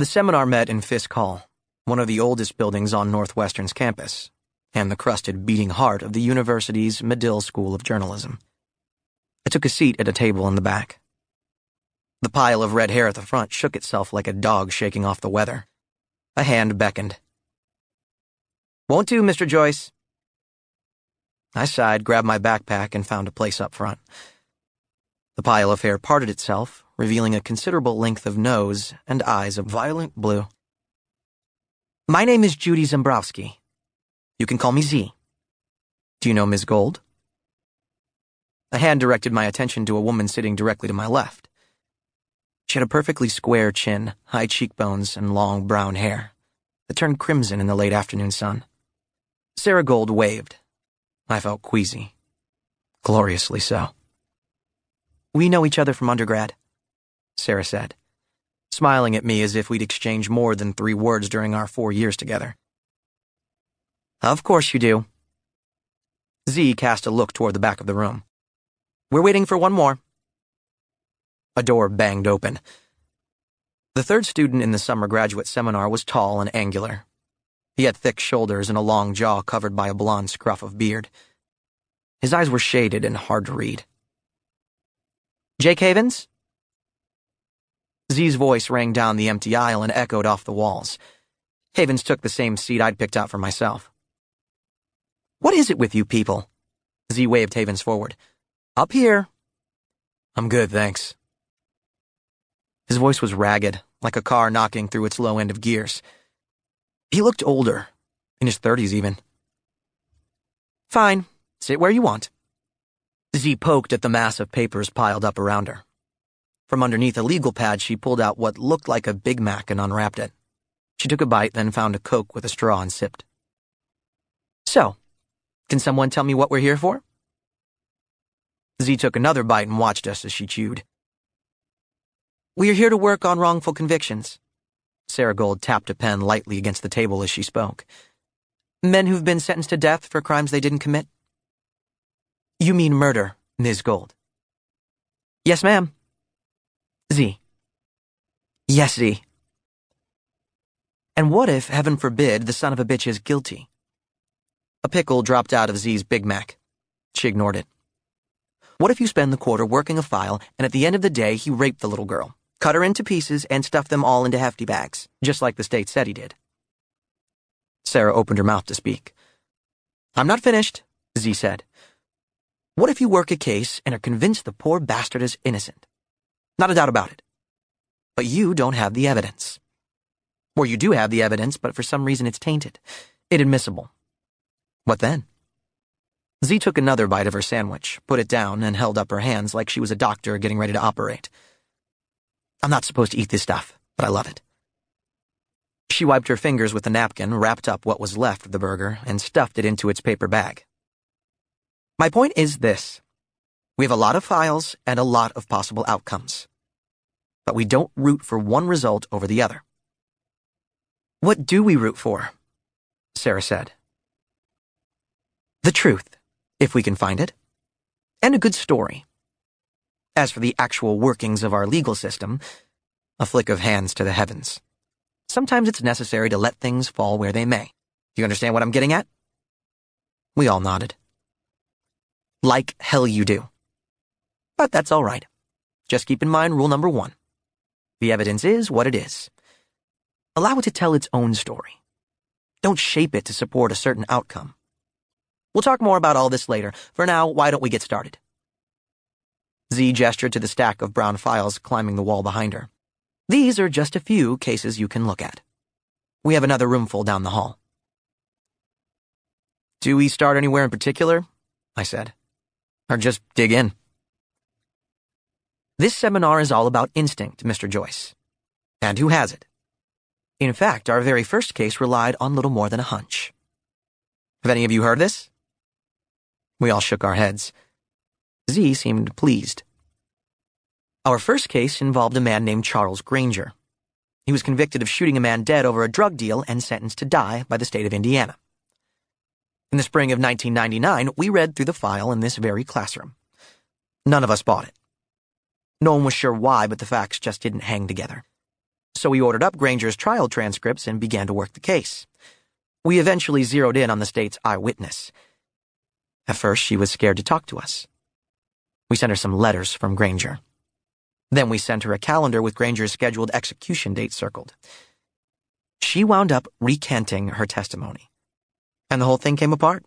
The seminar met in Fisk Hall, one of the oldest buildings on Northwestern's campus, and the crusted beating heart of the university's Medill School of Journalism. I took a seat at a table in the back. The pile of red hair at the front shook itself like a dog shaking off the weather. A hand beckoned. Won't do, Mr. Joyce. I sighed, grabbed my backpack, and found a place up front. The pile of hair parted itself, revealing a considerable length of nose and eyes of violent blue. My name is Judy Zembrowski. You can call me Z. Do you know Ms. Gold? A hand directed my attention to a woman sitting directly to my left. She had a perfectly square chin, high cheekbones, and long brown hair that turned crimson in the late afternoon sun. Sarah Gold waved. I felt queasy. Gloriously so. We know each other from undergrad, Sarah said, smiling at me as if we'd exchanged more than three words during our four years together. Of course you do. Z cast a look toward the back of the room. We're waiting for one more. A door banged open. The third student in the summer graduate seminar was tall and angular. He had thick shoulders and a long jaw covered by a blond scruff of beard. His eyes were shaded and hard to read. Jake Havens? Z's voice rang down the empty aisle and echoed off the walls. Havens took the same seat I'd picked out for myself. What is it with you people? Z waved Havens forward. Up here. I'm good, thanks. His voice was ragged, like a car knocking through its low end of gears. He looked older, in his thirties even. Fine, sit where you want. Z poked at the mass of papers piled up around her. From underneath a legal pad, she pulled out what looked like a Big Mac and unwrapped it. She took a bite, then found a Coke with a straw and sipped. So, can someone tell me what we're here for? Z took another bite and watched us as she chewed. We are here to work on wrongful convictions. Sarah Gold tapped a pen lightly against the table as she spoke. Men who've been sentenced to death for crimes they didn't commit? You mean murder, Ms. Gold? Yes, ma'am. Z. Yes, Z. And what if, heaven forbid, the son of a bitch is guilty? A pickle dropped out of Z's Big Mac. She ignored it. What if you spend the quarter working a file, and at the end of the day, he raped the little girl, cut her into pieces, and stuffed them all into hefty bags, just like the state said he did? Sarah opened her mouth to speak. I'm not finished, Z said. What if you work a case and are convinced the poor bastard is innocent? Not a doubt about it. But you don't have the evidence. Or you do have the evidence, but for some reason it's tainted, inadmissible. What then? Z took another bite of her sandwich, put it down, and held up her hands like she was a doctor getting ready to operate. I'm not supposed to eat this stuff, but I love it. She wiped her fingers with a napkin, wrapped up what was left of the burger, and stuffed it into its paper bag. My point is this. We have a lot of files and a lot of possible outcomes. But we don't root for one result over the other. What do we root for? Sarah said. The truth if we can find it, and a good story. As for the actual workings of our legal system, a flick of hands to the heavens. Sometimes it's necessary to let things fall where they may. Do you understand what I'm getting at? We all nodded. Like hell you do. But that's all right. Just keep in mind rule number one. The evidence is what it is. Allow it to tell its own story. Don't shape it to support a certain outcome. We'll talk more about all this later. For now, why don't we get started? Z gestured to the stack of brown files climbing the wall behind her. These are just a few cases you can look at. We have another roomful down the hall. Do we start anywhere in particular? I said. Or just dig in? This seminar is all about instinct, Mr. Joyce. And who has it? In fact, our very first case relied on little more than a hunch. Have any of you heard this? We all shook our heads. Z seemed pleased. Our first case involved a man named Charles Granger. He was convicted of shooting a man dead over a drug deal and sentenced to die by the state of Indiana. In the spring of 1999, we read through the file in this very classroom. None of us bought it. No one was sure why, but the facts just didn't hang together. So we ordered up Granger's trial transcripts and began to work the case. We eventually zeroed in on the state's eyewitness. At first, she was scared to talk to us. We sent her some letters from Granger. Then we sent her a calendar with Granger's scheduled execution date circled. She wound up recanting her testimony. And the whole thing came apart.